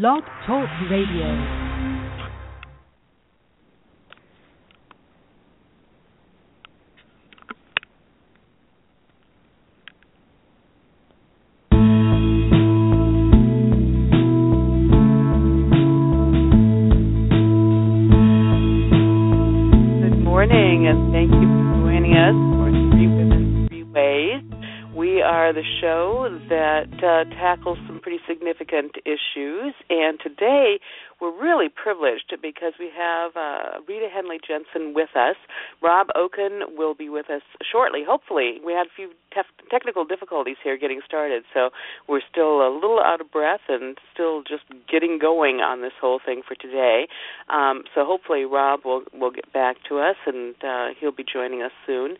Blog Talk Radio. Privileged because we have uh, Rita Henley Jensen with us. Rob Okun will be with us shortly. Hopefully, we had a few tef- technical difficulties here getting started, so we're still a little out of breath and still just getting going on this whole thing for today. Um, so hopefully, Rob will will get back to us, and uh, he'll be joining us soon.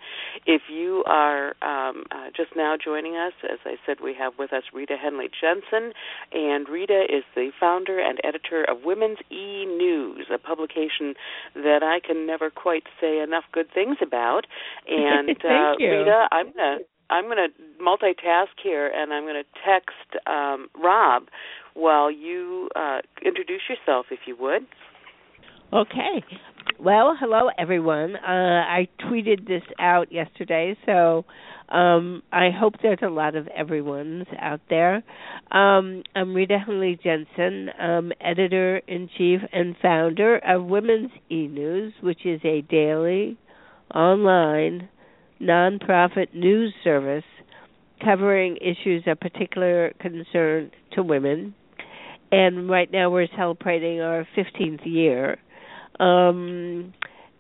If you are um, uh, just now joining us, as I said, we have with us Rita Henley Jensen, and Rita is the founder and editor of Women's E News, a publication that I can never quite say enough good things about. And Thank uh, you. Rita, I'm gonna I'm gonna multitask here, and I'm gonna text um, Rob while you uh, introduce yourself, if you would. Okay. Well, hello everyone. Uh, I tweeted this out yesterday, so um, I hope there's a lot of everyone's out there. Um, I'm Rita Henley Jensen, um, editor in chief and founder of Women's E News, which is a daily, online, nonprofit news service covering issues of particular concern to women. And right now we're celebrating our 15th year. Um,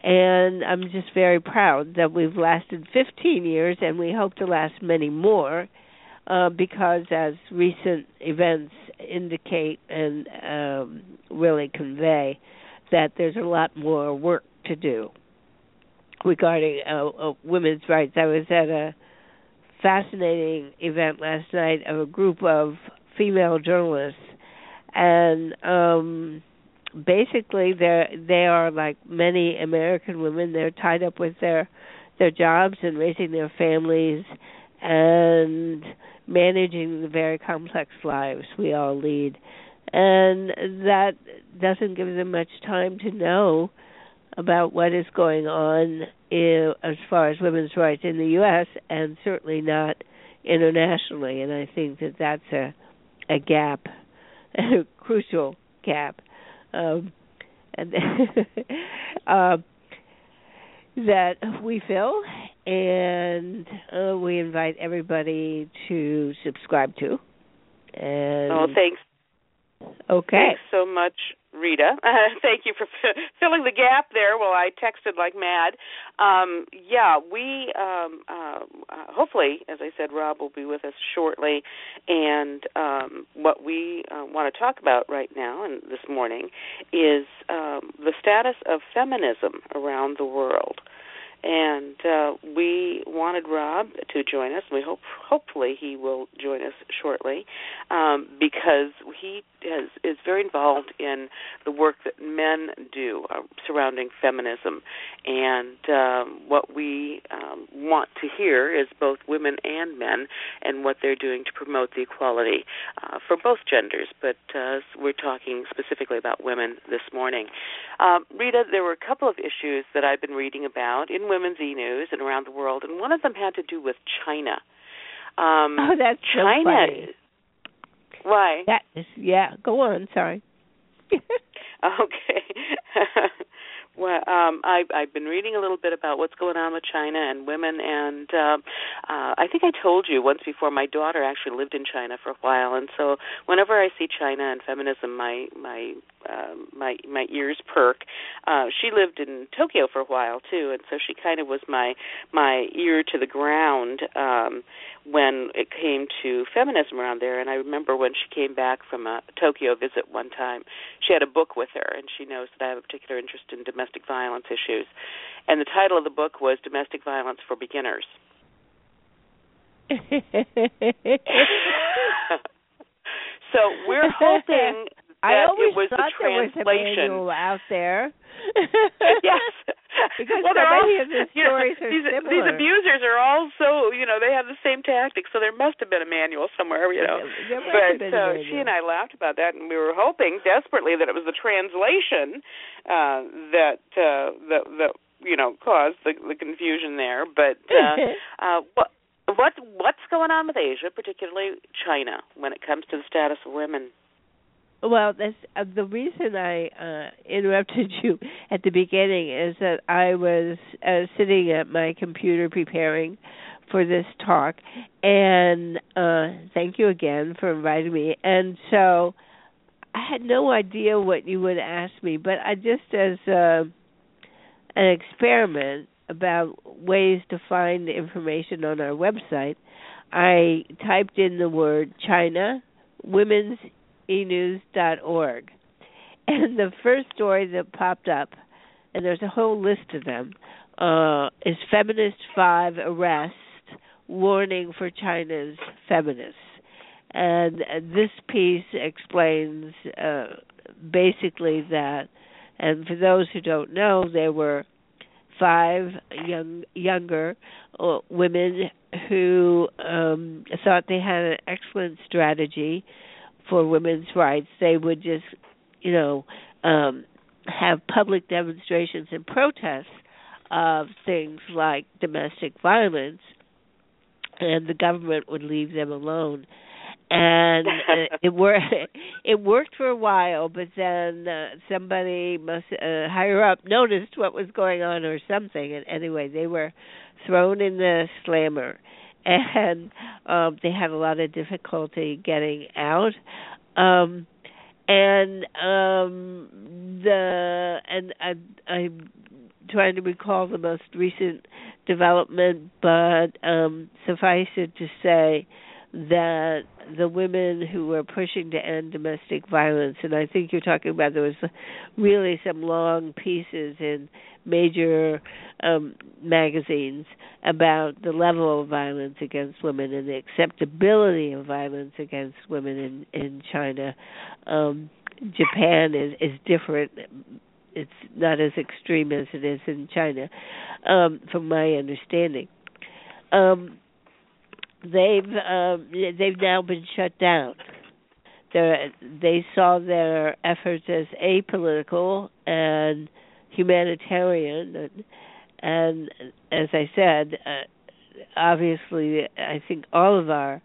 and I'm just very proud that we've lasted 15 years, and we hope to last many more, uh, because as recent events indicate and um, really convey, that there's a lot more work to do regarding uh, uh, women's rights. I was at a fascinating event last night of a group of female journalists, and um, basically they they are like many American women. They're tied up with their their jobs and raising their families and managing the very complex lives we all lead. And that doesn't give them much time to know about what is going on in, as far as women's rights in the U.S. and certainly not internationally. And I think that that's a a gap, a crucial gap um, and uh, that we fill, and uh, we invite everybody to subscribe to. And Oh, thanks. okay, Thanks so much, Rita. Uh, thank you for f- filling the gap there while I texted like mad. Um, yeah, we um, uh, uh, hopefully, as I said, Rob will be with us shortly, and um, what we uh, want to talk about right now and this morning is um, the status of feminism around the world. And uh, we wanted Rob to join us. We hope, hopefully, he will join us shortly, um, because he has, is very involved in the work that men do uh, surrounding feminism. And um, what we um, want to hear is both women and men and what they're doing to promote the equality uh, for both genders. But uh, we're talking specifically about women this morning. Um, Rita, there were a couple of issues that I've been reading about in Women's E News and around the world, and one of them had to do with China. Um, oh, that's so China. funny. Why? That is, yeah. Go on. Sorry. Okay. well, um, I, I've been reading a little bit about what's going on with China and women, and um, uh, I think I told you once before. My daughter actually lived in China for a while, and so whenever I see China and feminism, my my um, my my ears perk. Uh, she lived in Tokyo for a while too, and so she kind of was my my ear to the ground um, when it came to feminism around there. And I remember when she came back from a Tokyo visit one time, she had a book with her, and she knows that I have a particular interest in domestic violence issues. And the title of the book was Domestic Violence for Beginners. so we're hoping I always it was thought the there was a manual out there. yes. because well, so many all, of the you know, stories are these, similar. These abusers are all so you know they have the same tactics, so there must have been a manual somewhere, you know. There but a uh, she and I laughed about that, and we were hoping desperately that it was the translation uh, that uh, that that you know caused the, the confusion there. But uh, uh, what what what's going on with Asia, particularly China, when it comes to the status of women? Well, that's uh, the reason I uh, interrupted you at the beginning is that I was uh, sitting at my computer preparing for this talk, and uh, thank you again for inviting me. And so I had no idea what you would ask me, but I just as uh, an experiment about ways to find information on our website, I typed in the word China women's enews.org. And the first story that popped up, and there's a whole list of them, uh, is Feminist 5 Arrest Warning for China's Feminists. And this piece explains uh, basically that, and for those who don't know, there were five young younger uh, women who um, thought they had an excellent strategy for women's rights, they would just, you know, um, have public demonstrations and protests of things like domestic violence, and the government would leave them alone. And uh, it worked. It worked for a while, but then uh, somebody must uh, higher up noticed what was going on or something. And anyway, they were thrown in the slammer and um they had a lot of difficulty getting out. Um and um the and I I'm trying to recall the most recent development but um suffice it to say that the women who were pushing to end domestic violence and I think you're talking about there was really some long pieces in major um magazines about the level of violence against women and the acceptability of violence against women in in China. Um Japan is is different. It's not as extreme as it is in China um from my understanding. Um they've um they've now been shut down. They they saw their efforts as apolitical and humanitarian and, and as I said uh, obviously I think all of our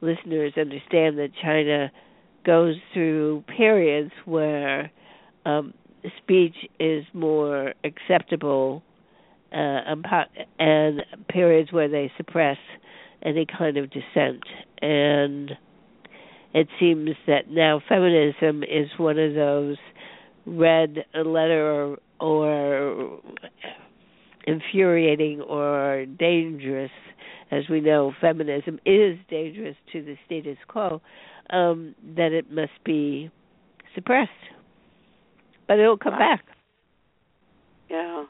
listeners understand that China goes through periods where um speech is more acceptable uh, and periods where they suppress any kind of dissent and it seems that now feminism is one of those red letter or, or infuriating or dangerous as we know feminism is dangerous to the status quo um that it must be suppressed but it'll come back Yeah.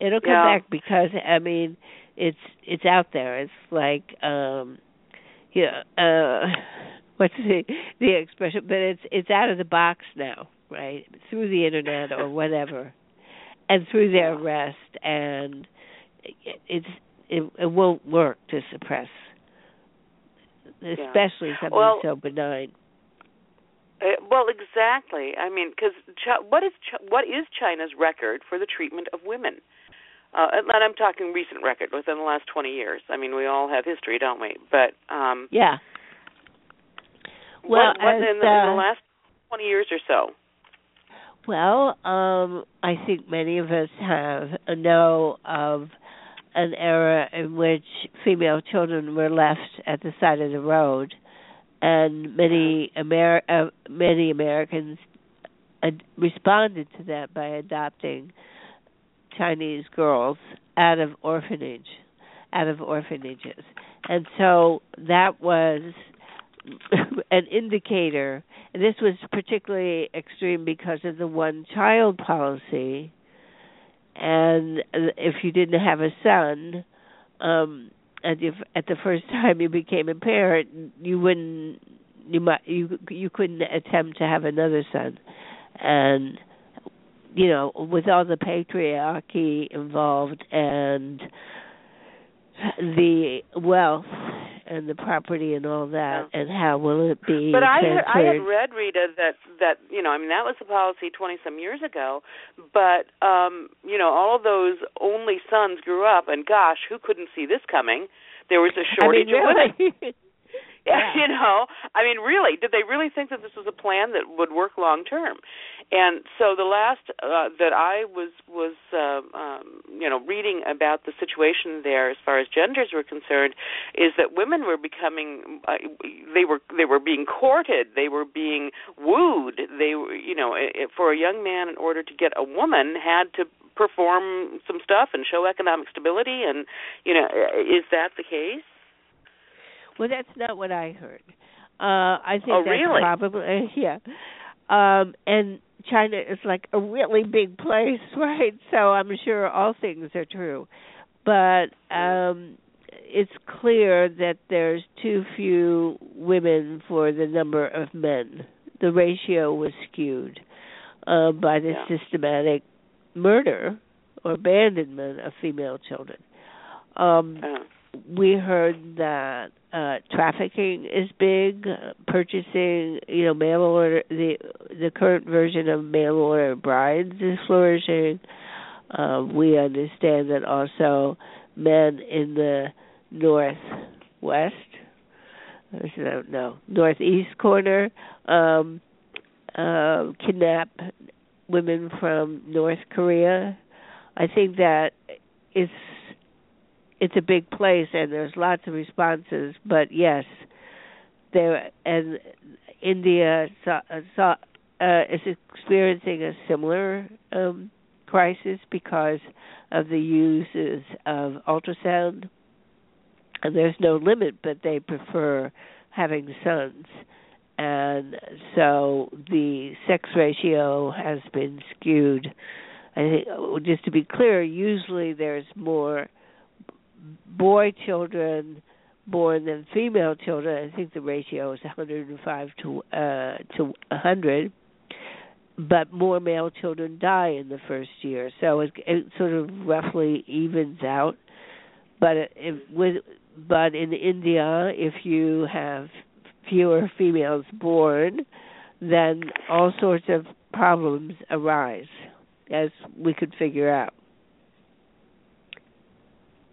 it'll come Yeah. back because i mean it's it's out there. It's like um yeah uh what's the the expression? But it's it's out of the box now right? Through the internet or whatever. And through their arrest. And it's it, it won't work to suppress. Especially something Well- so benign. Uh, well, exactly. I mean, because Ch- what is Ch- what is China's record for the treatment of women? Uh, and I'm talking recent record within the last 20 years. I mean, we all have history, don't we? But um, yeah well what, what as, in, the, in the uh, last 20 years or so? Well, um, I think many of us have uh, know of an era in which female children were left at the side of the road, and many Amer- uh, many Americans ad- responded to that by adopting Chinese girls out of orphanage, out of orphanages, and so that was an indicator. And this was particularly extreme because of the one child policy. And if you didn't have a son um and if at the first time you became a parent you wouldn't you might you you couldn't attempt to have another son. And you know, with all the patriarchy involved and the wealth and the property and all that, Yeah. and how will it be But I had. I had read Rita that that you know I mean that was the policy twenty some years ago, but um you know all those only sons grew up and gosh who couldn't see this coming? There was a shortage mean, of women. Yeah. you know? I mean really did they really think that this was a plan that would work long term? And so the last uh, that i was was uh, um you know reading about the situation there as far as genders were concerned is that women were becoming uh, they were they were being courted they were being wooed. They were you know for a young man in order to get a woman had to perform some stuff and show economic stability and you know is that the case Well, that's not what I heard. Uh I think Oh, that's really? probably yeah. Um and China is like a really big place, right? So I'm sure all things are true. But um it's clear that there's too few women for the number of men. The ratio was skewed uh, by the Yeah. systematic murder or abandonment of female children. Um uh, we heard that uh trafficking is big purchasing you know mail order the the current version of mail order brides is flourishing. Uh, we understand that also men in the northwest I don't know northeast corner um uh kidnap women from North Korea. I think that is it's a big place and there's lots of responses but yes there and india saw, saw, uh, is experiencing a similar um crisis because of the uses of ultrasound. And there's no limit but they prefer having sons and so the sex ratio has been skewed. I think just to be clear usually there's more boy children born than female children. I think the ratio is 105 to uh to 100. But more male children die in the first year, so it, it sort of roughly evens out. But if, with but in India, if you have fewer females born, then all sorts of problems arise, as we could figure out.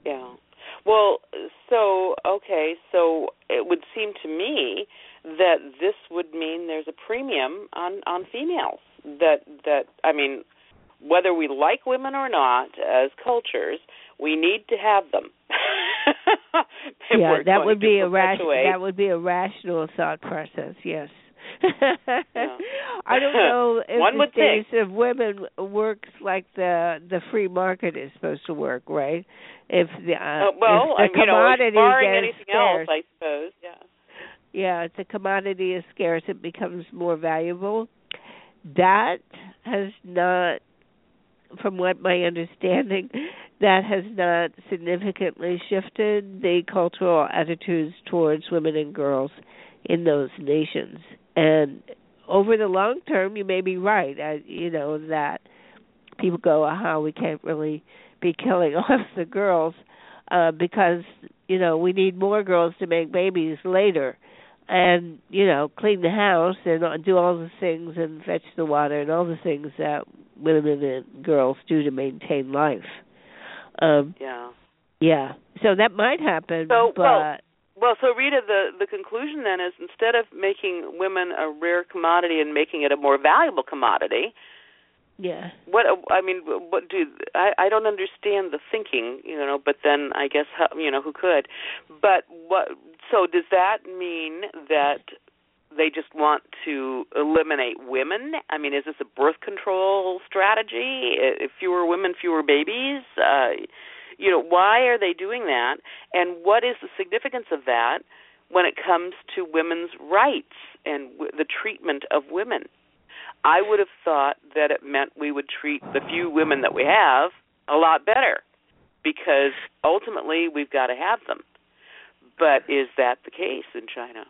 Yeah. Well, so okay, so it would seem to me that this would mean there's a premium on on females. That that I mean, whether we like women or not as cultures, we need to have them. Yeah, that would be a ration. perpetuate- That would be a rational thought process. Yes. Yeah. I don't know if One the status think. of women works like the the free market is supposed to work, right? If the uh, Uh, well, if the I- you know, commodity barring anything scarce, else, I suppose. Yeah. yeah, if the commodity is scarce, it becomes more valuable. That has not, from what my understanding, that has not significantly shifted the cultural attitudes towards women and girls in those nations. And over the long term, you may be right. I, you know that people go, "Aha, we can't really be killing off the girls uh, because you know we need more girls to make babies later." and you know clean the house and do all the things and fetch the water and all the things that women and girls do to maintain life um Yeah. yeah so that might happen So, but well, Well, so Rita, the the conclusion then is instead of making women a rare commodity and making it a more valuable commodity, yeah what I mean, what do I? I don't understand the thinking, you know. But then I guess how- you know who could. But what? So does that mean that they just want to eliminate women? I mean, is this a birth control strategy? Fewer women, fewer babies. Uh, you know, why are they doing that? And what is the significance of that when it comes to women's rights and w- the treatment of women? I would have thought that it meant we would treat the few women that we have a lot better because ultimately we've got to have them. But is that the case in China?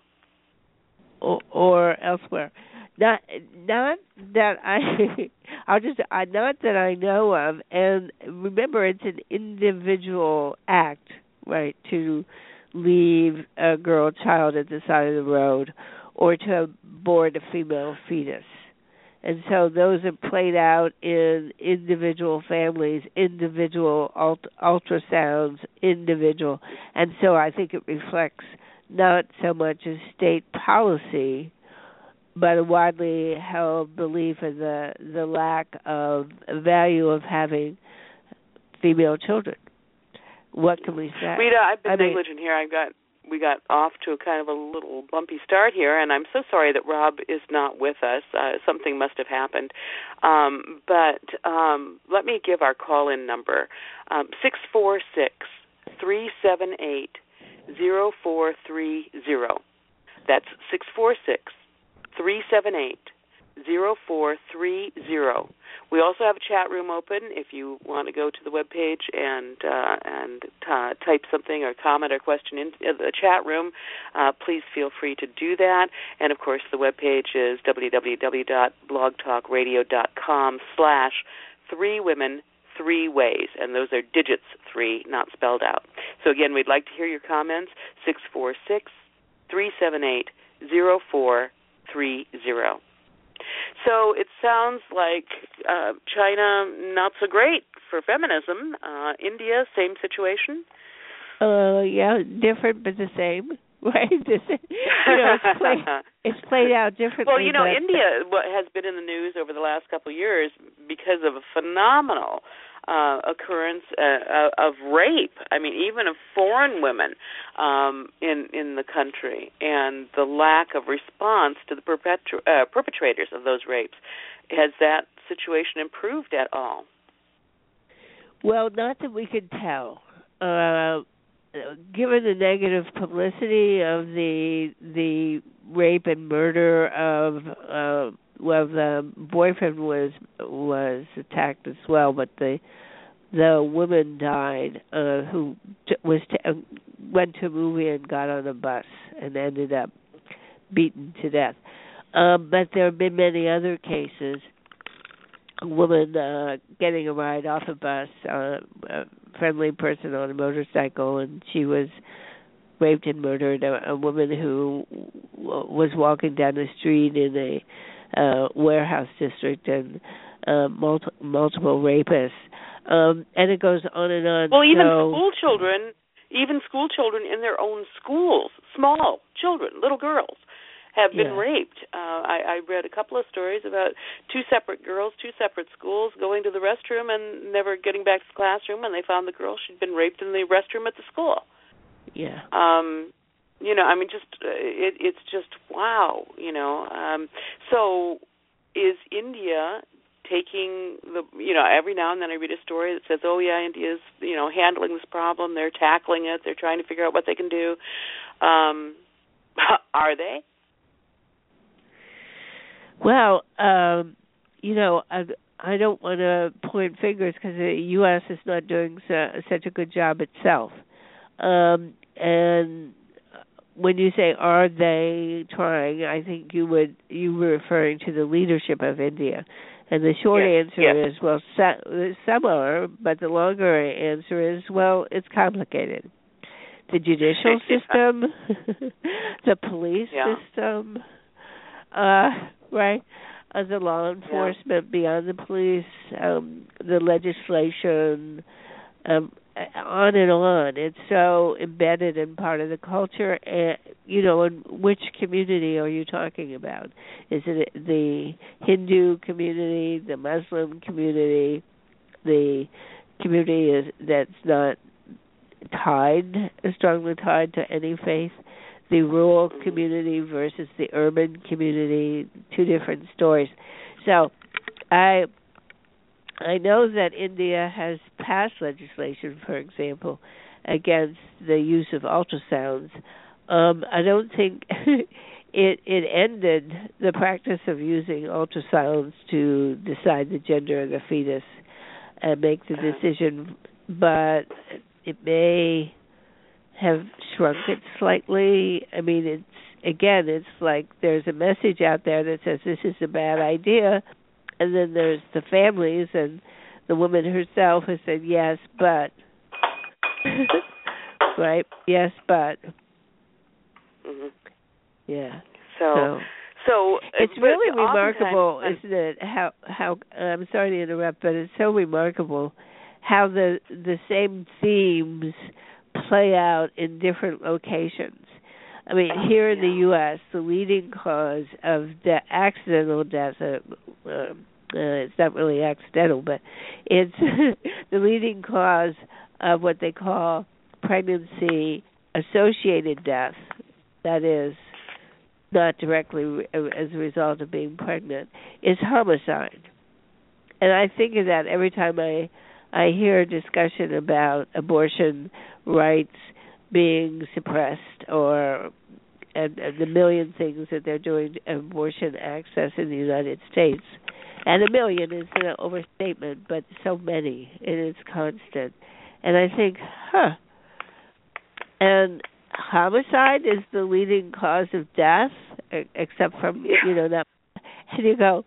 or, or elsewhere not not that I I'll just I not that I know of. And remember it's an individual act right to leave a girl child at the side of the road or to abort a female fetus. And so those are played out in individual families individual ult- ultrasounds individual. And so i think it reflects not so much a state policy but a widely held belief in the the lack of value of having female children. What can we say? Rita, I've been I mean- negligent here. I got we got off to a kind of a little bumpy start here, and I'm so sorry that Rob is not with us. Uh, something must have happened. Um, but um, let me give our call-in number: um, six four six three seven eight zero four three zero. That's six four six We also have a chat room open if you want to go to the web page and uh, and t- type something or comment or question in the chat room. Uh, please feel free to do that. And of course, the web page is www.blogtalkradio.com slash three women three ways, and those are digits three, not spelled out. So again, we'd like to hear your comments. Six four six three seven eight zero four three zero. So it sounds like uh, China not so great for feminism. Uh, India, same situation. Uh, yeah, different but the same, right? You know, it's played, it's played out differently. well, you know, but- India what has been in the news over the last couple of years because of a phenomenal uh, occurrence uh, of rape. I mean, even of foreign women um, in in the country, and the lack of response to the perpetu- uh, perpetrators of those rapes. Has that situation improved at all? Well, not that we could tell. Uh, given the negative publicity of the the rape and murder of uh, well, the boyfriend was was attacked as well, but the the woman died uh, who t- was t- uh, went to a movie and got on a bus and ended up beaten to death. Um, but there have been many other cases. A woman uh, getting a ride off a bus, uh, a friendly person on a motorcycle, and she was raped and murdered. A, a woman who w- was walking down the street in a uh, warehouse district, and uh, multi- multiple rapists. Um, and it goes on and on. Well, even so, school children, even school children in their own schools, small children, little girls, have been Yeah. raped. Uh, I, I read a couple of stories about two separate girls, two separate schools, going to the restroom and never getting back to the classroom, and they found the girl she'd been raped in the restroom at the school. yeah. Um, you know, I mean, just uh, it, it's just wow. You know, um, so is India taking the you know every now and then I read a story that says oh yeah India's you know handling this problem they're tackling it they're trying to figure out what they can do um are they Well, um, you know, I, I don't want to point fingers because the U.S. is not doing so, such a good job itself. Um, and when you say are they trying, I think you would you were referring to the leadership of India. And the short Yes, answer yes. is well, so, some are, but the longer answer is well, it's complicated. The judicial system, the police Yeah. system, uh, right? Uh, the law enforcement beyond the police, um, the legislation, um, on and on. It's so embedded in part of the culture. And you know, in which community are you talking about? Is it the Hindu community, the Muslim community, the community is that's not tied strongly tied to any faith? The rural community versus the urban community, two different stories. So, I I know that India has passed legislation, for example, against the use of ultrasounds. Um, I don't think it it ended the practice of using ultrasounds to decide the gender of the fetus and make the decision, but it may have shrunk it slightly. I mean, it's again, it's like there's a message out there that says this is a bad idea, and then there's the families and the woman herself who said yes, but right, yes, but hmm yeah. So, So so it's really remarkable, isn't it? How how I'm sorry to interrupt, but it's so remarkable how the the same themes play out in different locations. I mean, Oh, here in the U.S., the leading cause of de- accidental death. Uh, uh, uh, it's not really accidental, but it's the leading cause of what they call pregnancy associated death. That is, not directly re- as a result of being pregnant, is homicide. And I think of that every time I I hear discussion about abortion rights being suppressed or and, and the million things that they're doing to abortion access in the United States. And a million is an overstatement, but so many, and it's constant. And I think, huh. And homicide is the leading cause of death, except from you know that. And you go,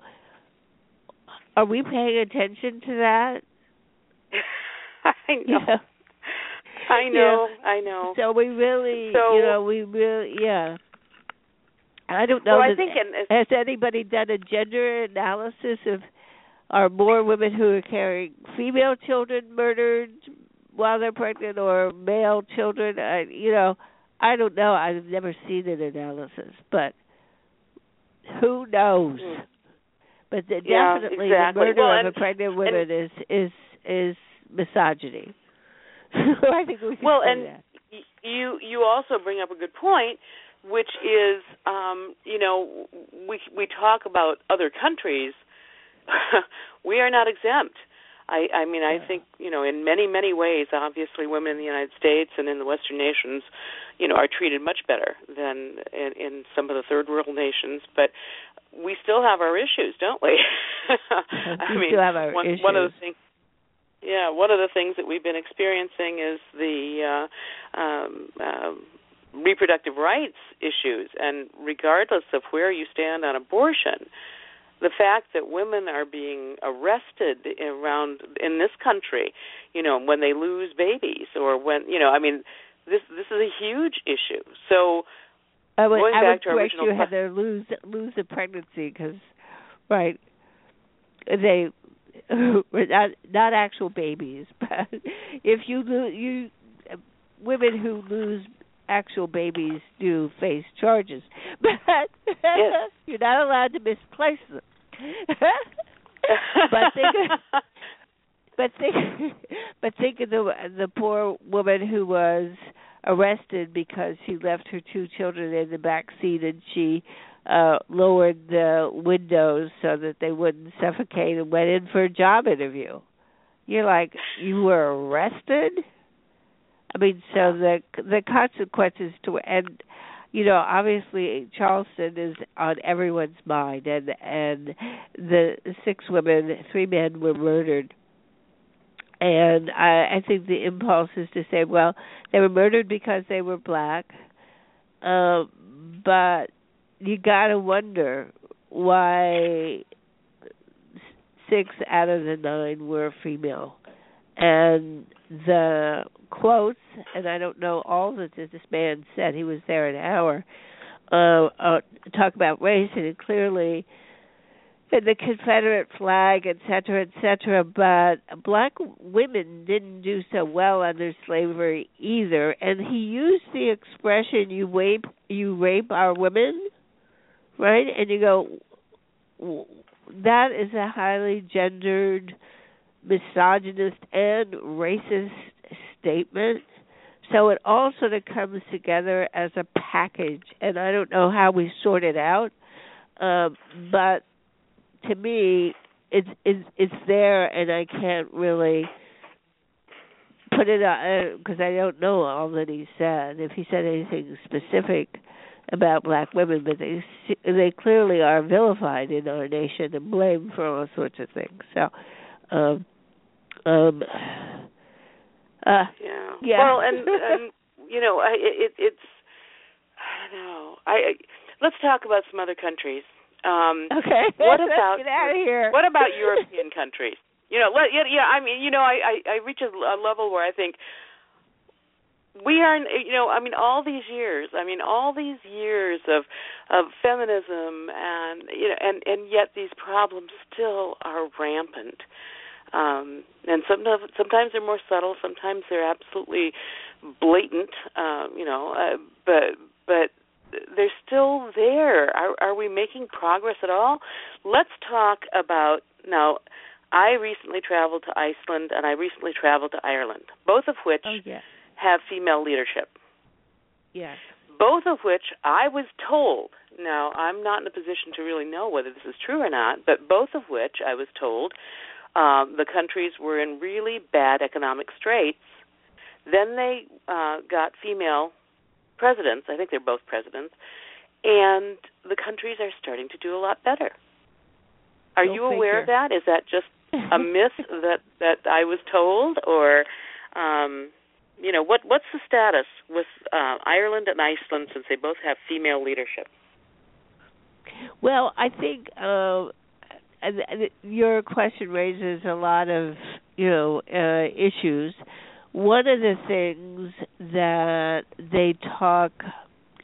are we paying attention to that? I know. Know? I know. I know. So we really, So- you know, we really, yeah. I don't know. well, I think in, has anybody done a gender analysis of are more women who are carrying female children murdered while they're pregnant or male children? I, you know, I don't know. I've never seen an analysis, but who knows? Hmm. But the, Yeah, definitely exactly. the murder Well, of a pregnant woman is is is misogyny. I think we Well, and y- you you also bring up a good point, which is, um, you know, we we talk about other countries. we are not exempt. I I mean, I think you know, in many many ways, obviously, women in the United States and in the Western nations, you know, are treated much better than in, in some of the third world nations, but. We still have our issues, don't we? I We mean, still have our one, one of the things yeah, one of the things that we've been experiencing is the uh, um, um, reproductive rights issues, and regardless of where you stand on abortion, the fact that women are being arrested around in this country, you know, when they lose babies or when you know, I mean, this this is a huge issue. So I would, going I back would to our original you, que- Heather. Lose lose a pregnancy because, right? They not not actual babies, but if you lose you women who lose actual babies do face charges, but Yes. you're not allowed to misplace them. but think but think but think of the the poor woman who was arrested because she left her two children in the back seat and she uh lowered the windows so that they wouldn't suffocate and went in for a job interview. You're like, you were arrested? I mean, so the the consequences to and you know, obviously Charleston is on everyone's mind and and the six women, three men were murdered and I, I think the impulse is to say, well, they were murdered because they were black, uh, but you got to wonder why six out of the nine were female, and the quotes, and I don't know all that this man said. He was there an hour. Uh, uh, talk about race, and clearly and the Confederate flag, et cetera, et cetera. But black women didn't do so well under slavery either. And he used the expression "you rape, you rape our women," right? And you go, that is a highly gendered, misogynist, and racist statement. So it all sort of comes together as a package, and I don't know how we sort it out. Um, but to me it's it's it's there and I can't really put it because I don't know all that he said if he said anything specific about black women but they they clearly are vilified in our nation and blamed for all sorts of things so um um uh yeah. Yeah. Well, and, and you know, I, it, it's I don't know. I I let's talk about some other countries. Um, okay. What about get out of here? What about European countries? You know, let, yeah, yeah. I mean, you know, I, I, I reach a, a level where I think we are you know i mean all these years i mean all these years of of feminism and you know and and yet these problems still are rampant. Um and sometimes sometimes they're more subtle sometimes they're absolutely blatant um you know uh, but but they're still there. Are are we making progress at all? Let's talk about now I recently traveled to Iceland and I recently traveled to Ireland, both of which oh, yeah have female leadership. Yes. Both of which I was told. Now, I'm not in a position to really know whether this is true or not, but both of which I was told um, the countries were in really bad economic straits. Then they uh, got female presidents. I think they're both presidents, and the countries are starting to do a lot better. Are you aware of that? Is that just a myth that that I was told, or um, you know what what's the status with uh, Ireland and Iceland since they both have female leadership? Well, I think uh, your question raises a lot of you know uh, issues. One of the things that they talk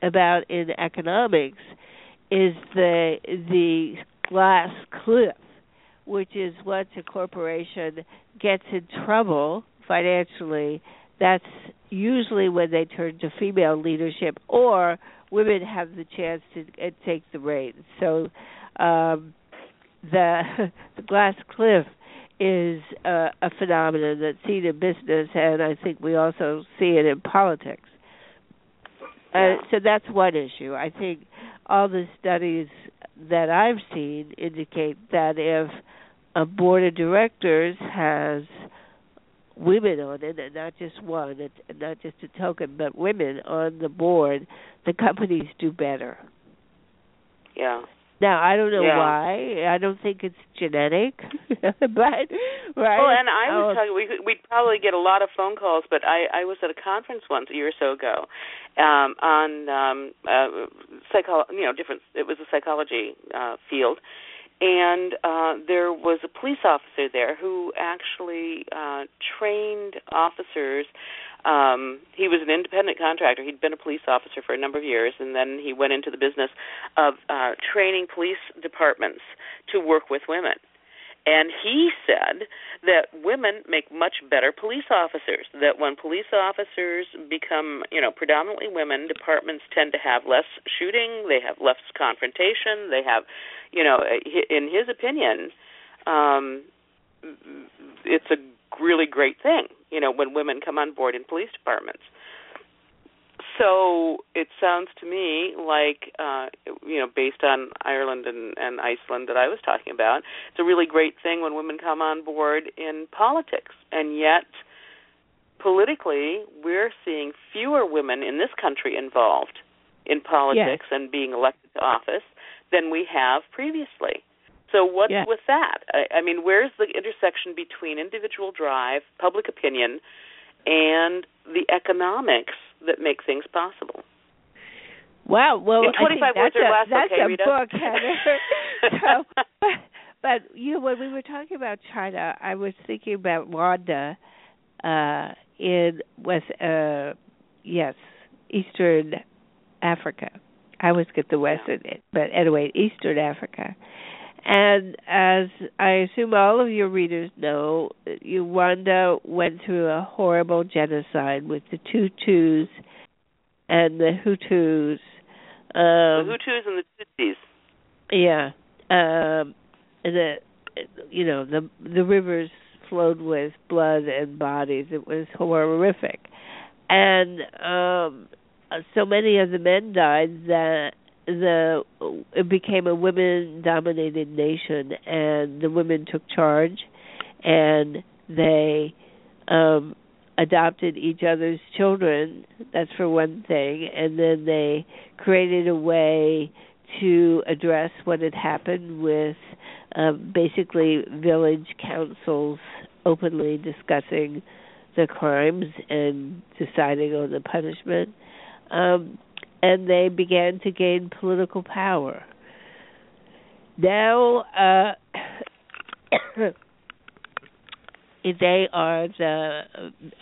about in economics is the the glass cliff, which is once a corporation gets in trouble financially, that's usually when they turn to female leadership or women have the chance to uh, take the reins. So um, the the glass cliff is uh, a phenomenon that's seen in business, and I think we also see it in politics. Uh, so that's one issue. I think all the studies that I've seen indicate that if a board of directors has women on it, and not just one, and not just a token, but women on the board, the companies do better. Yeah. Now I don't know yeah. why. I don't think it's genetic, but right. Well, and I was oh. talking. We we'd probably get a lot of phone calls, but I I was at a conference once a year or so ago, um, on um, uh, psycho. You know, different. It was a psychology uh, field, and uh, there was a police officer there who actually uh, trained officers. Um, he was an independent contractor. He'd been a police officer for a number of years, and then he went into the business of uh, training police departments to work with women. And he said that women make much better police officers. That when police officers become, you know, predominantly women, departments tend to have less shooting, they have less confrontation, they have, you know, in his opinion, um, it's a really great thing, you know, when women come on board in police departments so it sounds to me like uh you know based on Ireland and and Iceland that I was talking about it's a really great thing when women come on board in politics and yet politically we're seeing fewer women in this country involved in politics yes. and being elected to office than we have previously so what's yes. with that I, I mean where's the intersection between individual drive public opinion and the economics that make things possible. Wow. Well, in 25 I words or that's less, a, that's okay, a Rita? book, Heather. so, but, but you know, when we were talking about China, I was thinking about Rwanda uh, in West, uh, yes, Eastern Africa. I always get the West in it, but anyway, Eastern Africa. And as I assume all of your readers know, Rwanda went through a horrible genocide with the Tutsis and the Hutus. Um, the Hutus and the Tutsis. Yeah. Um, the you know the the rivers flowed with blood and bodies. It was horrific, and um, so many of the men died that the it became a women dominated nation and the women took charge and they um adopted each other's children that's for one thing and then they created a way to address what had happened with um basically village councils openly discussing the crimes and deciding on the punishment. Um and they began to gain political power. Now, uh, they are the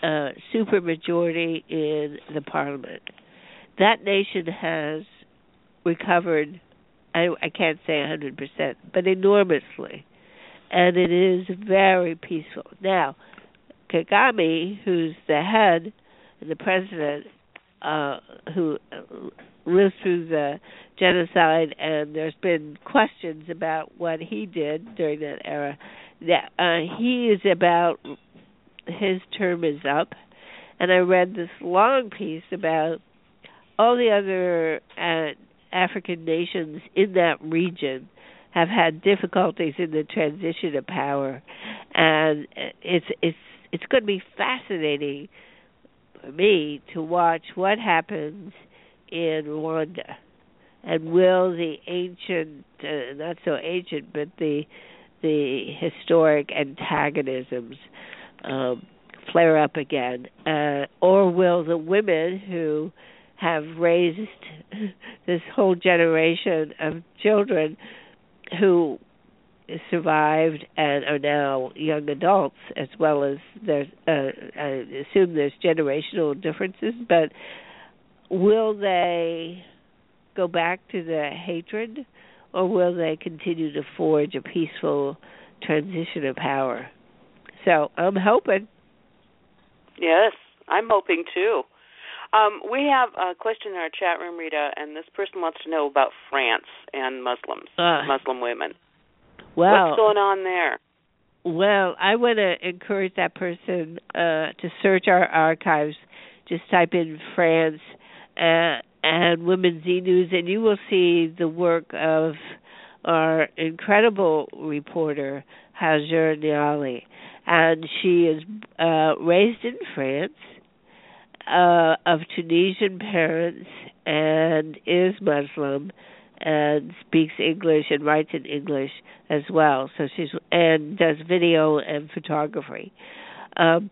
uh, supermajority in the parliament. That nation has recovered, I, I can't say 100%, but enormously. And it is very peaceful. Now, Kagame, who's the head, the president, uh, who lived through the genocide, and there's been questions about what he did during that era. That uh, he is about his term is up, and I read this long piece about all the other uh, African nations in that region have had difficulties in the transition of power, and it's it's it's going to be fascinating me to watch what happens in Rwanda, and will the ancient, uh, not so ancient, but the the historic antagonisms um, flare up again, uh, or will the women who have raised this whole generation of children who survived and are now young adults as well as there's uh, I assume there's generational differences but will they go back to the hatred or will they continue to forge a peaceful transition of power? So i'm hoping. Yes i'm hoping too. Um, we have a question in our chat room, Rita, and this person wants to know about France and Muslims, uh, Muslim women. Well, what's going on there? Well, I want to encourage that person uh, to search our archives. Just type in France uh, and Women's E News, and you will see the work of our incredible reporter Hajer Naili, and she is uh, raised in France uh, of Tunisian parents and is Muslim and speaks English and writes in English as well. So she's and does video and photography. Um,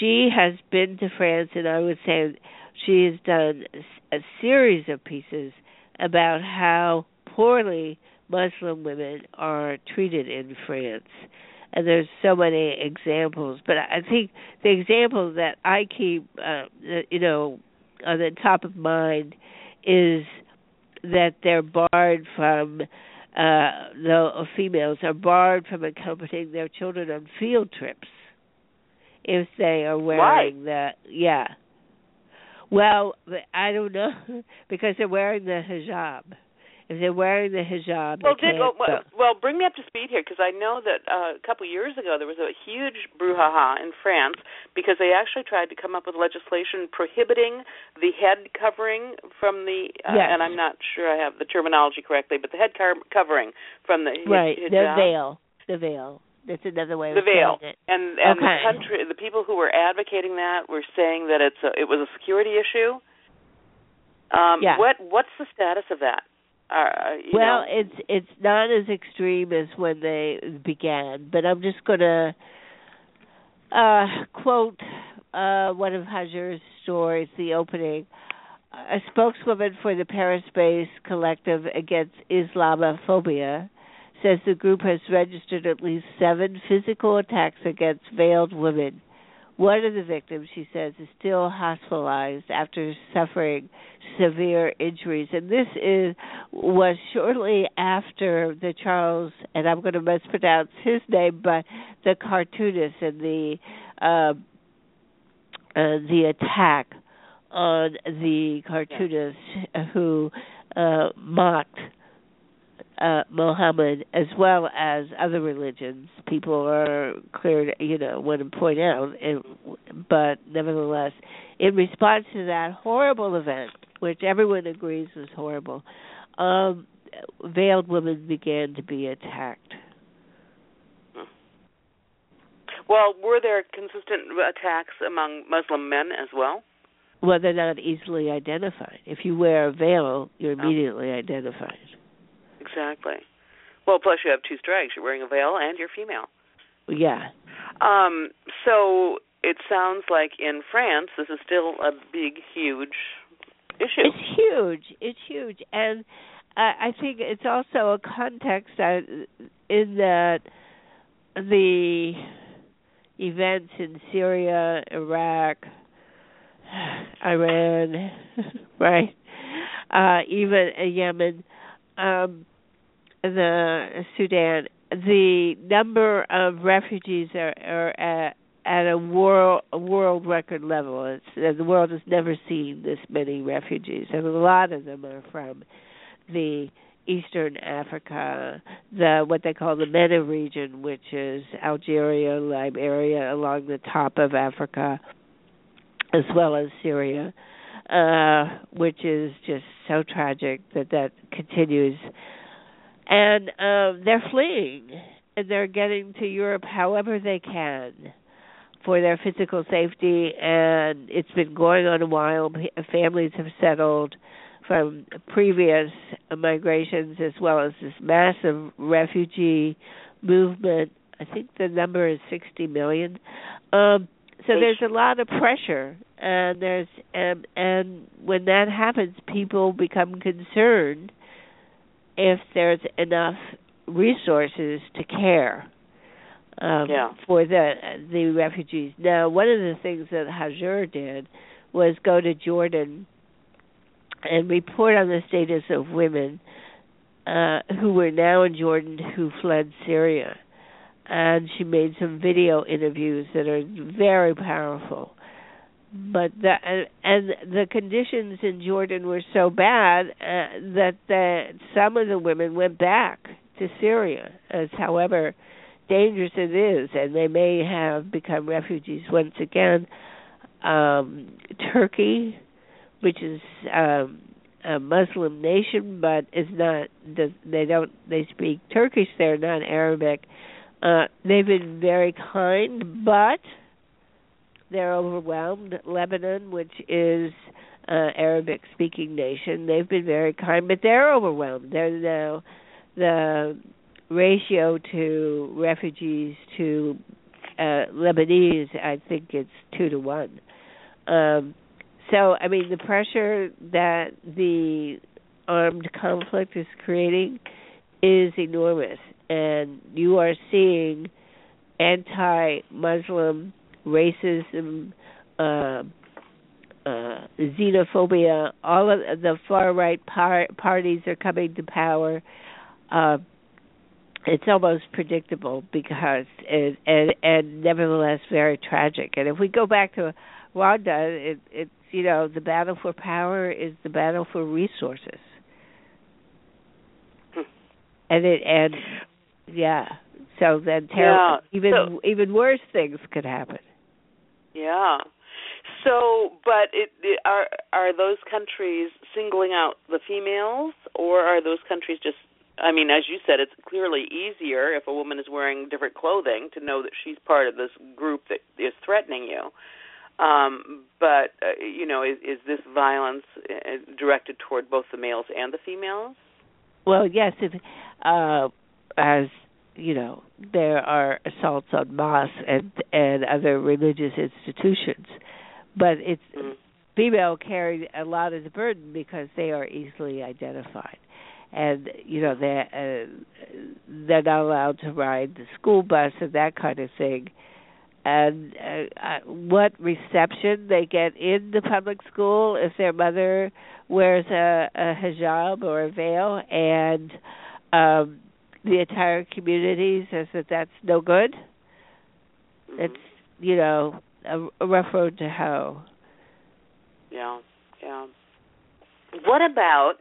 she has been to France, and I would say she has done a series of pieces about how poorly Muslim women are treated in France and there's so many examples. But I think the example that I keep, uh, you know, on the top of mind is that they're barred from uh the females are barred from accompanying their children on field trips if they are wearing Why? the yeah well i don't know because they're wearing the hijab if they're wearing the hijab, well, did, well, well, well, bring me up to speed here because I know that uh, a couple of years ago there was a huge brouhaha in France because they actually tried to come up with legislation prohibiting the head covering from the, uh, yes. and I'm not sure I have the terminology correctly, but the head car- covering from the right, the veil, the veil. That's another way the of veil. saying it. And and okay. the country, the people who were advocating that were saying that it's a, it was a security issue. Um, yeah. What what's the status of that? Uh, well, know. it's it's not as extreme as when they began, but I'm just gonna uh, quote uh, one of Hajer's stories, the opening. A spokeswoman for the Paris-based collective against Islamophobia says the group has registered at least seven physical attacks against veiled women one of the victims, she says, is still hospitalized after suffering severe injuries, and this is was shortly after the Charles, and I'm going to mispronounce his name, but the cartoonist and the uh, uh, the attack on the cartoonist who uh, mocked uh, Mohammed as well as other religions. People are clear, to, you know, want to point out, and, but nevertheless, in response to that horrible event, which everyone agrees was horrible, um, veiled women began to be attacked. Well, were there consistent attacks among Muslim men as well? Well, they're not easily identified. If you wear a veil, you're immediately oh. identified. Exactly. Well, plus you have two strikes. You're wearing a veil and you're female. Yeah. Um, so it sounds like in France, this is still a big, huge issue. It's huge. It's huge, and I think it's also a context that in that the events in Syria, Iraq, Iran, right, uh, even Yemen, um, the Sudan, the number of refugees are, are at, at a world a world record level. It's, the world has never seen this many refugees, and a lot of them are from the Eastern Africa, the what they call the MENA region, which is Algeria, Liberia, along the top of Africa, as well as Syria, uh, which is just so tragic that that continues. And um, they're fleeing, and they're getting to Europe however they can for their physical safety. And it's been going on a while. Families have settled from previous migrations as well as this massive refugee movement. I think the number is 60 million. Um, so there's a lot of pressure, and there's and and when that happens, people become concerned if there's enough resources to care um, yeah. for the the refugees. Now, one of the things that Hajer did was go to Jordan and report on the status of women uh, who were now in Jordan who fled Syria. And she made some video interviews that are very powerful. But the and, the conditions in Jordan were so bad uh, that the, some of the women went back to Syria, as however dangerous it is, and they may have become refugees once again. Um, Turkey which is um, a Muslim nation, but is not. They don't. They speak Turkish. They're not Arabic. Uh, they've been very kind, but they're overwhelmed. Lebanon, which is uh, Arabic speaking nation, they've been very kind, but they're overwhelmed. They're now the ratio to refugees to uh, Lebanese, I think it's two to one. Um, so, I mean, the pressure that the armed conflict is creating is enormous, and you are seeing anti-Muslim racism, uh, uh, xenophobia. All of the far right par- parties are coming to power. Uh, it's almost predictable because it, and and nevertheless very tragic. And if we go back to Rwanda, it, it you know the battle for power is the battle for resources hmm. and it and yeah so then terrible yeah. even so, even worse things could happen yeah so but it, it are are those countries singling out the females or are those countries just I mean, as you said, it's clearly easier if a woman is wearing different clothing to know that she's part of this group that is threatening you. Um, but uh, you know, is, is this violence uh, directed toward both the males and the females? Well, yes. If, uh, as you know, there are assaults on mosques and and other religious institutions, but it's female carry a lot of the burden because they are easily identified. And you know they're uh, they're not allowed to ride the school bus and that kind of thing. And uh, uh, what reception they get in the public school if their mother wears a, a hijab or a veil, and um, the entire community says that that's no good. Mm-hmm. It's you know a, a rough road to hoe. Yeah, yeah. What about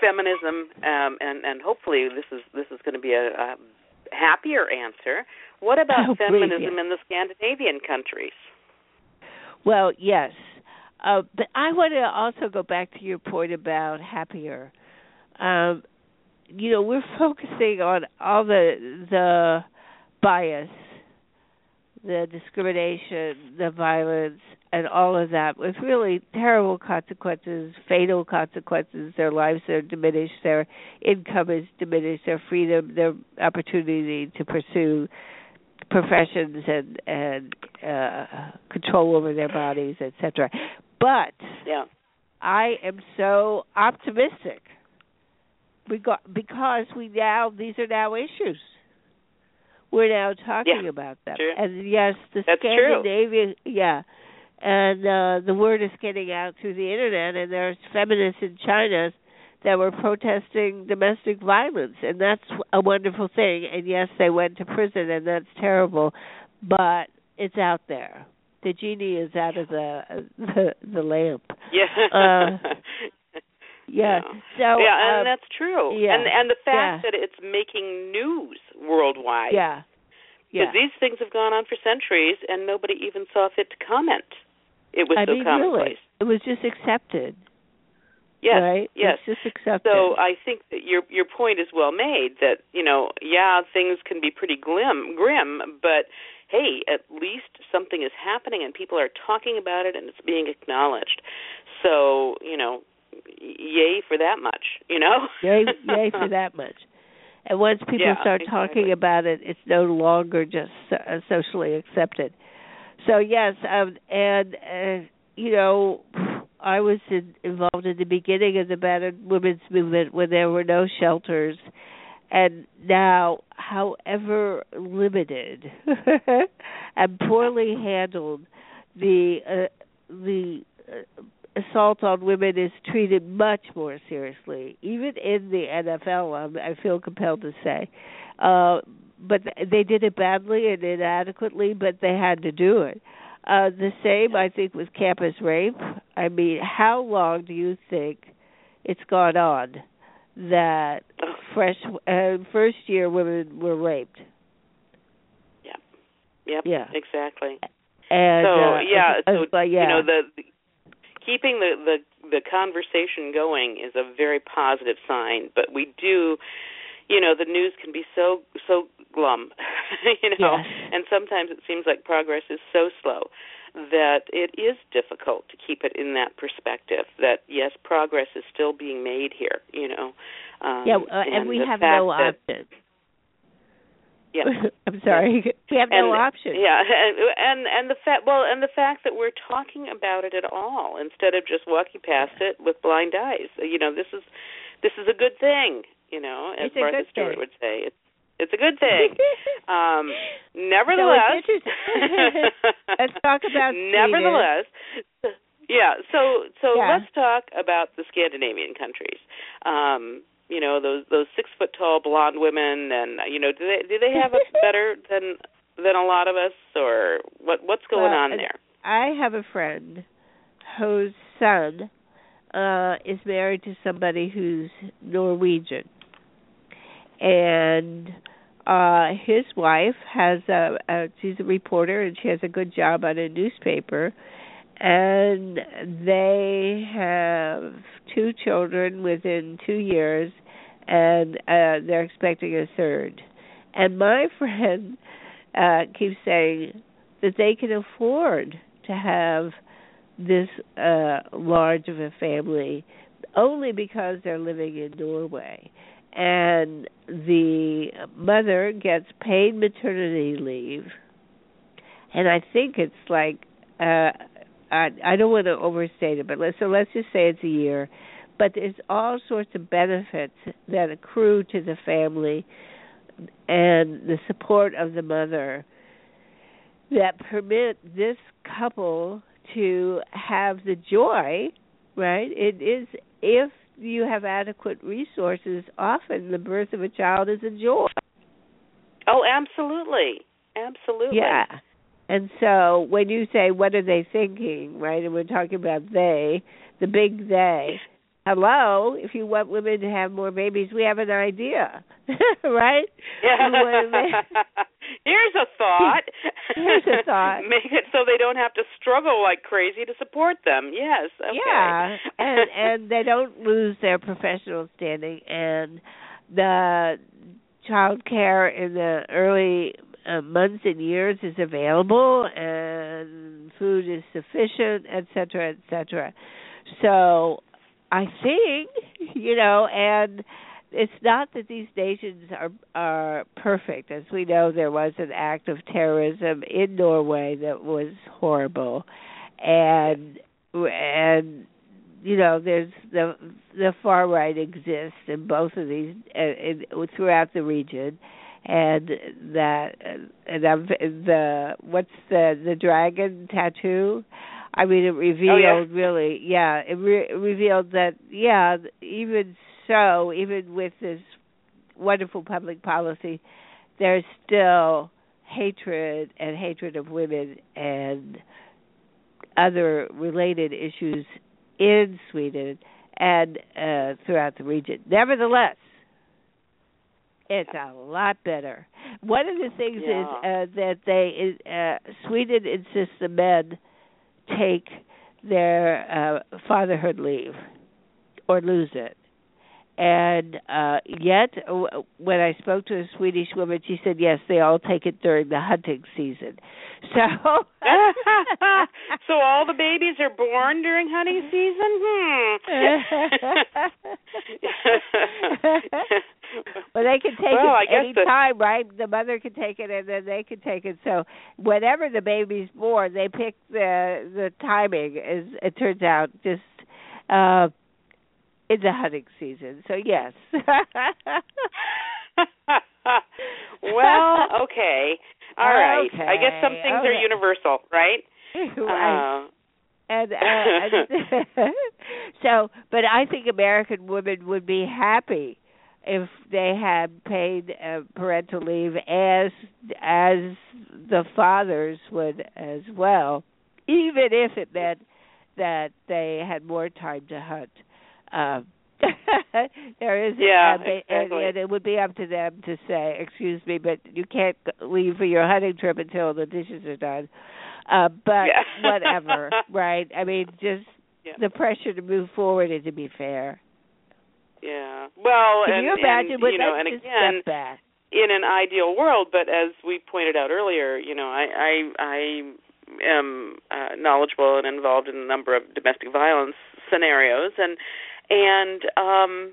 feminism? Um, and and hopefully this is this is going to be a, a happier answer. What about oh, feminism in the Scandinavian countries? Well, yes. Uh, but I want to also go back to your point about happier. Um, you know, we're focusing on all the the bias, the discrimination, the violence, and all of that with really terrible consequences, fatal consequences. Their lives are diminished, their income is diminished, their freedom, their opportunity to pursue professions and and uh control over their bodies etc but yeah I am so optimistic. We got because we now these are now issues. We're now talking yeah, about them, true. and yes, the That's Scandinavian, yeah, and uh the word is getting out through the internet, and there's feminists in China that were protesting domestic violence, and that's a wonderful thing. And yes, they went to prison, and that's terrible, but it's out there. The genie is out of the the, the lamp. Yeah. Uh, yeah. So yeah, and um, that's true. yeah, And and the fact yeah. that it's making news worldwide. yeah, yeah. Because these things have gone on for centuries, and nobody even saw fit to comment. It was I so mean, commonplace. really, it was just accepted. Yes, right? yes. It's just accepted. So I think that your your point is well made. That you know, yeah, things can be pretty glim, grim, but hey, at least something is happening and people are talking about it and it's being acknowledged. So you know, yay for that much. You know, yay, yay for that much. And once people Yeah, start exactly. talking about it, it's no longer just uh, socially accepted. So yes, um, and uh, you know, I was in, involved in the beginning of the battered women's movement when there were no shelters, and now, however limited and poorly handled the uh, the uh, assault on women is treated much more seriously, even in the NFL. I'm, I feel compelled to say, uh, but they did it badly and inadequately, but they had to do it. Uh, the same, I think, with campus rape. I mean, how long do you think it's gone on that fresh uh, first year women were raped? Yeah. Yep. Yeah. Exactly. And so uh, yeah, so yeah, you know the keeping the the the conversation going is a very positive sign. But we do, you know, the news can be so so glum, you know, Yes. and sometimes it seems like progress is so slow that it is difficult to keep it in that perspective. That yes, progress is still being made here, you know. Um, yeah, uh, and, we have no that, option. Yeah. I'm sorry. We have no and, option. Yeah, and and and the fact well, and the fact that we're talking about it at all instead of just walking past it with blind eyes. You know, this is this is a good thing. You know, as It's Martha Stewart thing. would say, it's it's a good thing. um, So nevertheless, it's. Let's talk about Sweden. nevertheless, yeah. So so Yeah. let's talk about the Scandinavian countries. Um, you know those those six foot tall blonde women, and you know do they do they have it better than than a lot of us, or what what's going Well, on there? I have a friend whose son uh is married to somebody who's Norwegian. And uh his wife has a, a she's a reporter and she has a good job on a newspaper and they have two children within 2 years and uh they're expecting a third. And my friend uh keeps saying that they can afford to have this uh large of a family only because they're living in Norway and the mother gets paid maternity leave and I think it's like uh I I don't want to overstate it but let's so let's just say it's a year but there's all sorts of benefits that accrue to the family and the support of the mother that permit this couple to have the joy, right? It is if you have adequate resources, often the birth of a child is a joy. Oh, absolutely, absolutely. Yeah. And so when you say what are they thinking, right? And we're talking about they, the big they. Hello, if you want women to have more babies, we have an idea. right? Yeah. You want to Here's a thought. Here's a thought. Make it so they don't have to struggle like crazy to support them. Yes. Okay. Yeah, and and they don't lose their professional standing, and the child care in the early uh, months and years is available, and food is sufficient, et cetera, et cetera. So, I think you know, and it's not that these nations are are perfect. As we know, there was an act of terrorism in Norway that was horrible, and and you know, there's the the far right exists in both of these uh, in, throughout the region, and that and I'm, the what's the the dragon tattoo. I mean, it revealed oh, yeah. really, yeah, it re- revealed that, yeah, even so, even with this wonderful public policy, there's still hatred and hatred of women and other related issues in Sweden and uh, throughout the region. Nevertheless, it's a lot better. One of the things yeah. is uh, that they uh, Sweden insists the men take their uh, fatherhood leave or lose it. And uh yet, when I spoke to a Swedish woman, she said yes, they all take it during the hunting season. So, so all the babies are born during hunting season. Hmm. well, they can take well, it any time, right? The mother can take it, and then they can take it. So, whenever the baby's born, they pick the the timing. As it turns out, just. uh in the hunting season. So yes. well, okay. All right. Okay. I guess some things okay. are universal, right? right. Uh, and uh, so, but I think American women would be happy if they had paid uh, parental leave as as the fathers would as well, even if it meant that they had more time to hunt. Um, there is yeah, uh, exactly. and, and it would be up to them to say, "Excuse me, but you can't leave for your hunting trip until the dishes are done." Uh, but yeah. whatever, right? I mean, just yeah. the pressure to move forward and to be fair. Yeah. Well, Can and, you imagine? and, but you know, and again, back. in an ideal world, but as we pointed out earlier, you know, I I, I am uh, knowledgeable and involved in a number of domestic violence scenarios, and and um,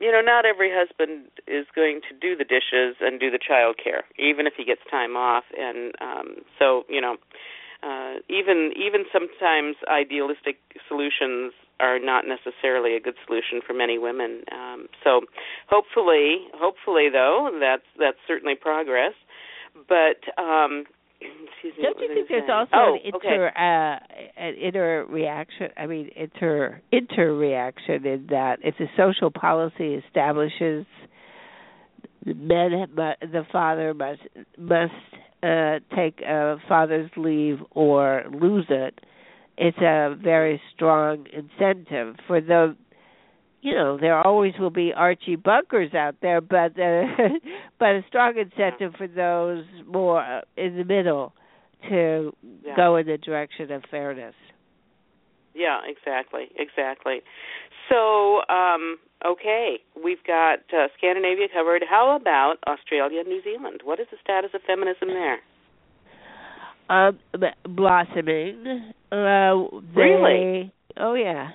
you know, not every husband is going to do the dishes and do the child care, even if he gets time off, and um, so you know. Uh, even even sometimes idealistic solutions are not necessarily a good solution for many women. Um, so hopefully, hopefully though, that's that's certainly progress. But um, excuse me. Don't you think there's saying? also oh, an inter okay. uh, an inter reaction? I mean, inter inter reaction in that if the social policy establishes the men, the father must must uh, take a father's leave or lose it, it's a very strong incentive for the you know there always will be Archie Bunkers out there, but uh, but a strong incentive for those more in the middle to yeah. go in the direction of fairness. Yeah, exactly, exactly. So, um, okay, we've got uh, Scandinavia covered. How about Australia and New Zealand? What is the status of feminism there? Um, blossoming. Uh, they, really? Oh yeah.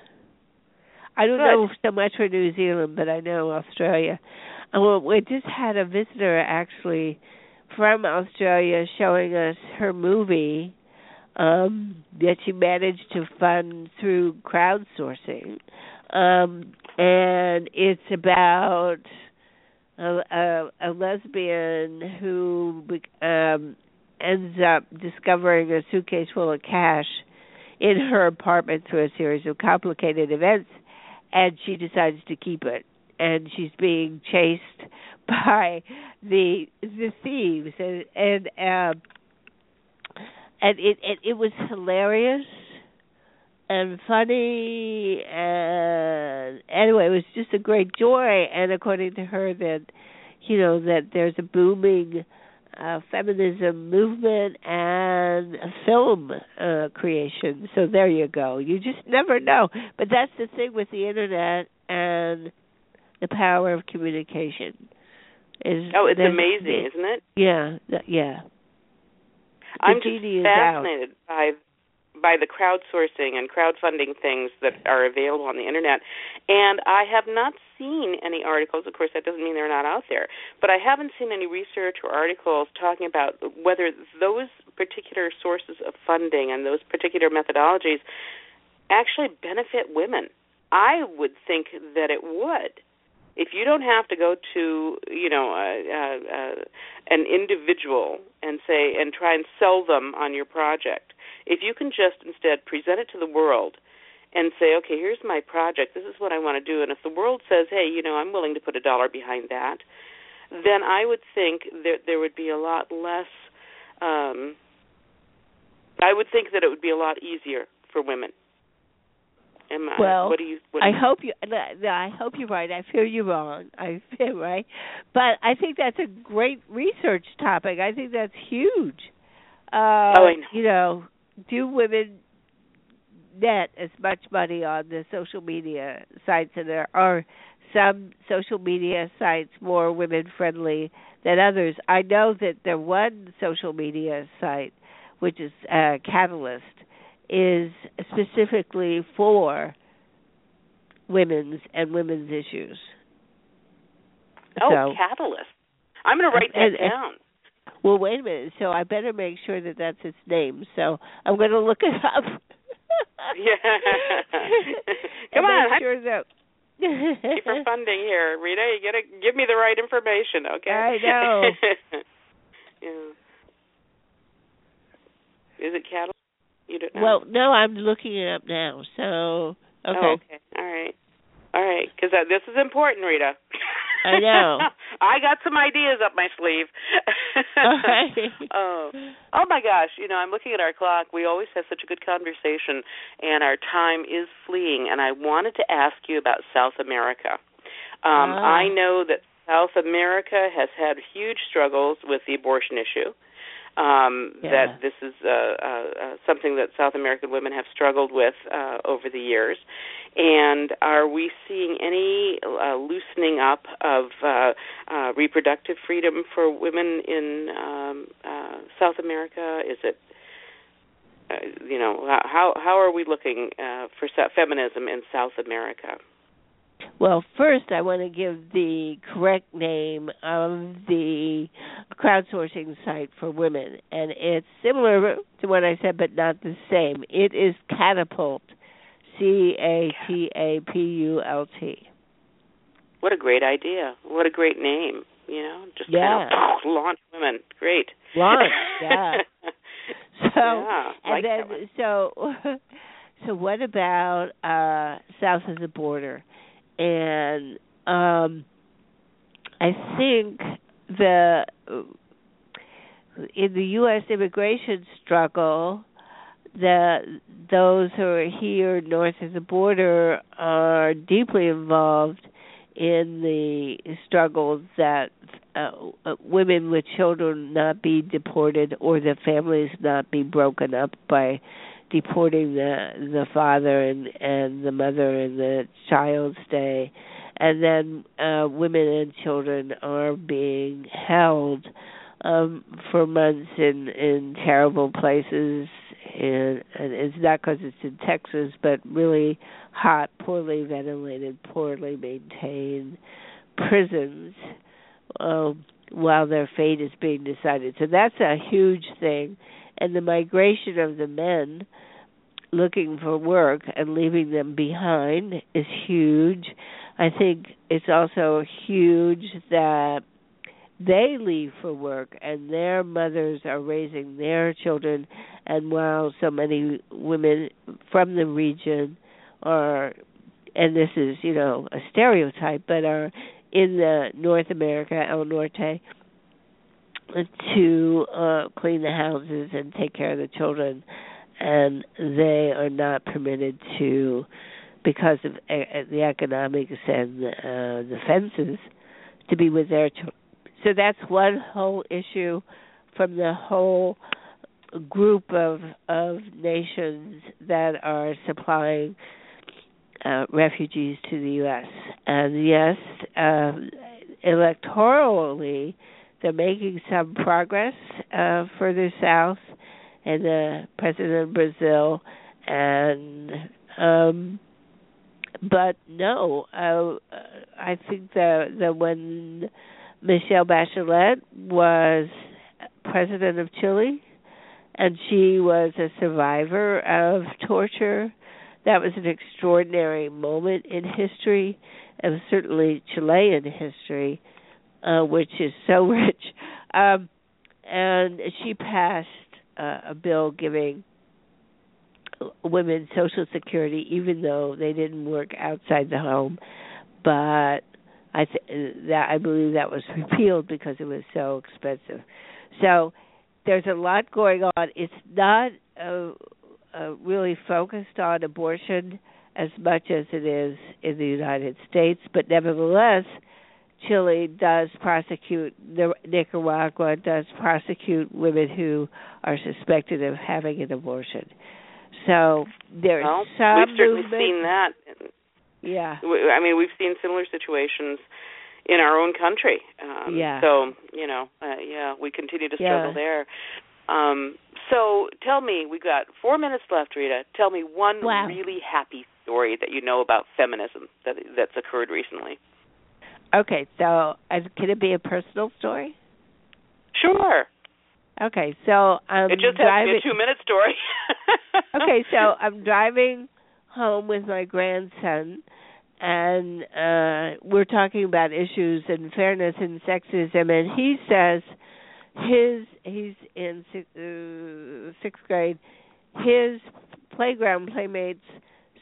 I don't Good. know so much for New Zealand, but I know Australia. Well, we just had a visitor actually from Australia showing us her movie um, that she managed to fund through crowdsourcing, um, and it's about a, a, a lesbian who um, ends up discovering a suitcase full of cash in her apartment through a series of complicated events and she decides to keep it. And she's being chased by the the thieves. And and um and it it, it was hilarious and funny. And anyway it was just a great joy. And according to her that you know that there's a booming uh, feminism movement and film uh, creation. So there you go. You just never know. But that's the thing with the internet and the power of communication. Is Oh, it's amazing, isn't it? Yeah, yeah. The I'm just fascinated by by the crowdsourcing and crowdfunding things that are available on the internet. And I have not seen any articles, of course that doesn't mean they're not out there, but I haven't seen any research or articles talking about whether those particular sources of funding and those particular methodologies actually benefit women. I would think that it would. If you don't have to go to, you know, uh, uh, uh, an individual and say and try and sell them on your project, if you can just instead present it to the world and say, okay, here's my project. This is what I want to do. And if the world says, hey, you know, I'm willing to put a dollar behind that, then I would think that there would be a lot less. Um, I would think that it would be a lot easier for women. Am I, well, what do you? What do I you, hope you. I hope you're right. I feel you're wrong. I feel right, but I think that's a great research topic. I think that's huge. Uh, oh, I know. You know, do women net as much money on the social media sites, and there are some social media sites more women friendly than others. I know that the one social media site, which is uh, Catalyst, is specifically for women's and women's issues. Oh, so, Catalyst. I'm going to write that and, down. Well, wait a minute. So I better make sure that that's its name. So I'm going to look it up. yeah. Come on. Make sure that. Keep for funding here, Rita. You gotta give me the right information, okay? I know. yeah. Is it cattle? You don't know. Well, no, I'm looking it up now. So okay. Oh, okay. All right. All right. Because uh, this is important, Rita. I know. I got some ideas up my sleeve. oh, oh my gosh! You know, I'm looking at our clock. We always have such a good conversation, and our time is fleeing. And I wanted to ask you about South America. Um, Ah. I know that South America has had huge struggles with the abortion issue. Um, Yeah. That this is uh, uh, uh, something that South American women have struggled with uh, over the years. And are we seeing any uh, loosening up of uh, uh, reproductive freedom for women in um, uh, South America? Is it, uh, you know, how how are we looking uh, for feminism in South America? Well, first I want to give the correct name of the crowdsourcing site for women, and it's similar to what I said, but not the same. It is Catapult, C A T A P U L T. What a great idea! What a great name! You know, just Yeah. kind of launch women. Great. Launch, yeah. So yeah, and like then so so what about uh south of the border and um i think the in the us immigration struggle the those who are here north of the border are deeply involved in the struggles that uh, women with children not be deported or the families not be broken up by deporting the the father and and the mother and the child stay. And then uh women and children are being held um for months in in terrible places. And, and it's not because it's in Texas but really hot poorly ventilated poorly maintained prisons um while their fate is being decided. So that's a huge thing and the migration of the men looking for work and leaving them behind is huge. I think it's also huge that they leave for work and their mothers are raising their children and while so many women from the region are and this is, you know, a stereotype, but are in the North America, El Norte, to uh clean the houses and take care of the children and they are not permitted to because of the economics and uh the fences to be with their children so that's one whole issue from the whole group of of nations that are supplying uh, refugees to the U.S. And yes, um, electorally, they're making some progress uh, further south, and the president of Brazil, and um, but no, uh, I think that that when Michelle Bachelet was president of Chile, and she was a survivor of torture that was an extraordinary moment in history, and certainly Chilean history, uh, which is so rich. Um, and she passed uh, a bill giving women social security even though they didn't work outside the home. But i th- that i believe that was repealed because it was so expensive. So there's a lot going on. It's not uh, uh, really focused on abortion as much as it is in the united states but nevertheless Chile does prosecute Nicaragua does prosecute women who are suspected of having an abortion. So there's well, some we've certainly movement. seen that. Yeah. I mean, we've seen similar situations in our own country. Um, yeah. So you know, uh, yeah, we continue to struggle yeah. there. Um, so tell me, we got four minutes left, Rita. Tell me one wow. really happy story that you know about feminism that that's occurred recently. Okay, so uh, can it be a personal story? Sure. Okay, so I'm it just driving. has to be a two-minute story. okay, so I'm driving home with my grandson, and uh we're talking about issues and fairness and sexism, and he says his he's in uh, sixth grade. His playground playmates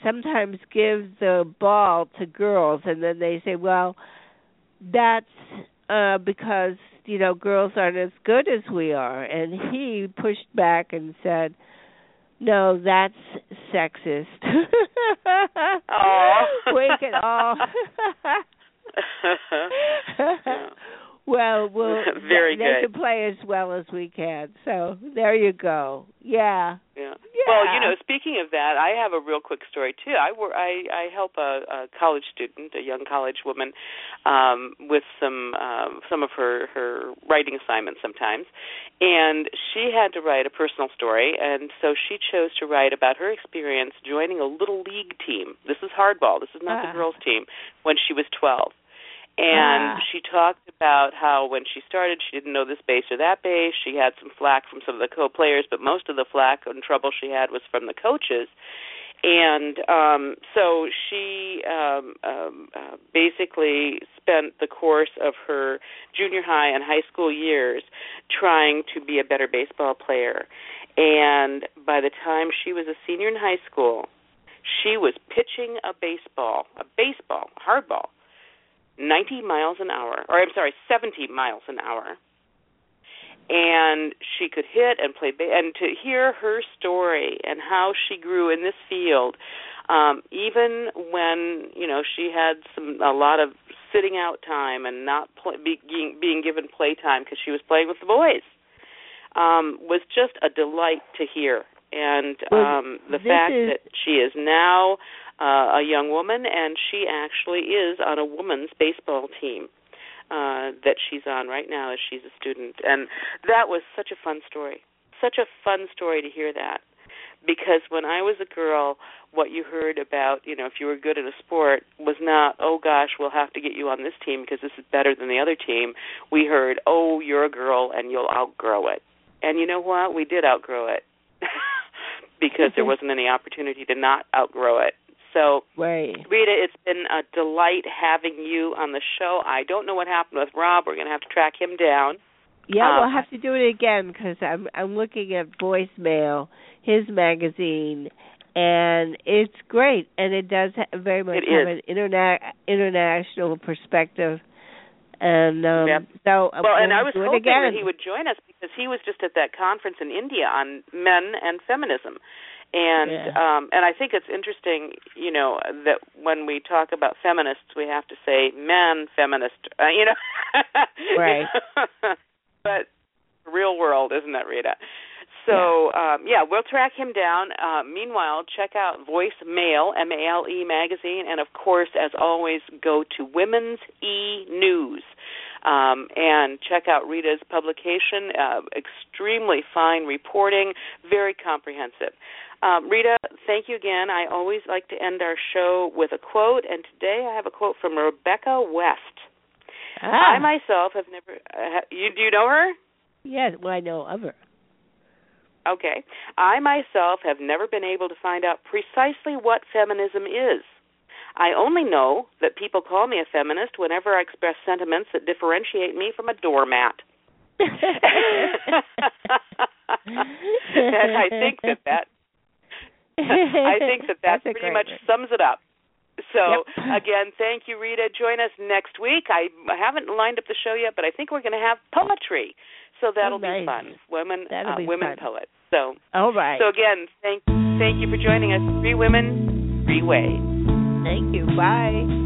sometimes give the ball to girls, and then they say, "Well." That's uh because you know girls aren't as good as we are. And he pushed back and said no that's sexist. Oh we can all. Yeah. well we'll very they good. can play as well as we can. So there you go. Yeah. Yeah. Well, you know, speaking of that, I have a real quick story too. I wor- I I help a, a college student, a young college woman, um, with some um, some of her her writing assignments sometimes, and she had to write a personal story, and so she chose to write about her experience joining a little league team. This is hardball. This is not Ah. the girls' team. When she was twelve. And Ah. she talked about how when she started, she didn't know this base or that base. She had some flack from some of the co-players, but most of the flack and trouble she had was from the coaches. And um, so she um, um, uh, basically spent the course of her junior high and high school years trying to be a better baseball player. And by the time she was a senior in high school, she was pitching a baseball, a baseball, hardball, 90 miles an hour, or I'm sorry, 70 miles an hour. And she could hit and play, ba- and to hear her story and how she grew in this field, um, even when you know she had some a lot of sitting out time and not play, being being given play time because she was playing with the boys, um, was just a delight to hear. And um, the fact is- that she is now uh, a young woman, and she actually is on a women's baseball team uh, that she's on right now as she's a student. And that was such a fun story. Such a fun story to hear that. Because when I was a girl, what you heard about, you know, if you were good at a sport was not, oh gosh, we'll have to get you on this team because this is better than the other team. We heard, oh, you're a girl and you'll outgrow it. And you know what? We did outgrow it because there wasn't any opportunity to not outgrow it. So, right Rita, it's been a delight having you on the show. I don't know what happened with Rob. We're going to have to track him down. Yeah, Um, we'll have to do it again because I'm I'm looking at Voice Male, his magazine, and it's great, and it does ha- very much have is. an interna- international perspective. And um Yep. so uh, Well, and we'll I was hoping again. that he would join us because he was just at that conference in India on men and feminism. And Yeah. um and I think it's interesting, you know, that when we talk about feminists, we have to say men feminist, uh, you know. Right. but real world, isn't that Rita? So um, yeah, we'll track him down. Uh, meanwhile, check out Voice Male, M A L E magazine, and of course, as always, go to Women's E News um, and check out Rita's publication. Uh, extremely fine reporting, very comprehensive. Um, Rita, thank you again. I always like to end our show with a quote, and today I have a quote from Rebecca West. ah, I myself have never. Uh, you do you know her? yes, well I know of her. Okay. I myself have never been able to find out precisely what feminism is. I only know that people call me a feminist whenever I express sentiments that differentiate me from a doormat. and I think that that I think that that pretty much word. sums it up. So Yep. again, thank you, Rita. Join us next week. I haven't lined up the show yet, but I think we're going to have poetry, so that'll Oh, nice. be fun. Women, uh, be women fun. poets. So, All right. so again, thank thank you for joining us. Three women, three ways. Thank you. Bye.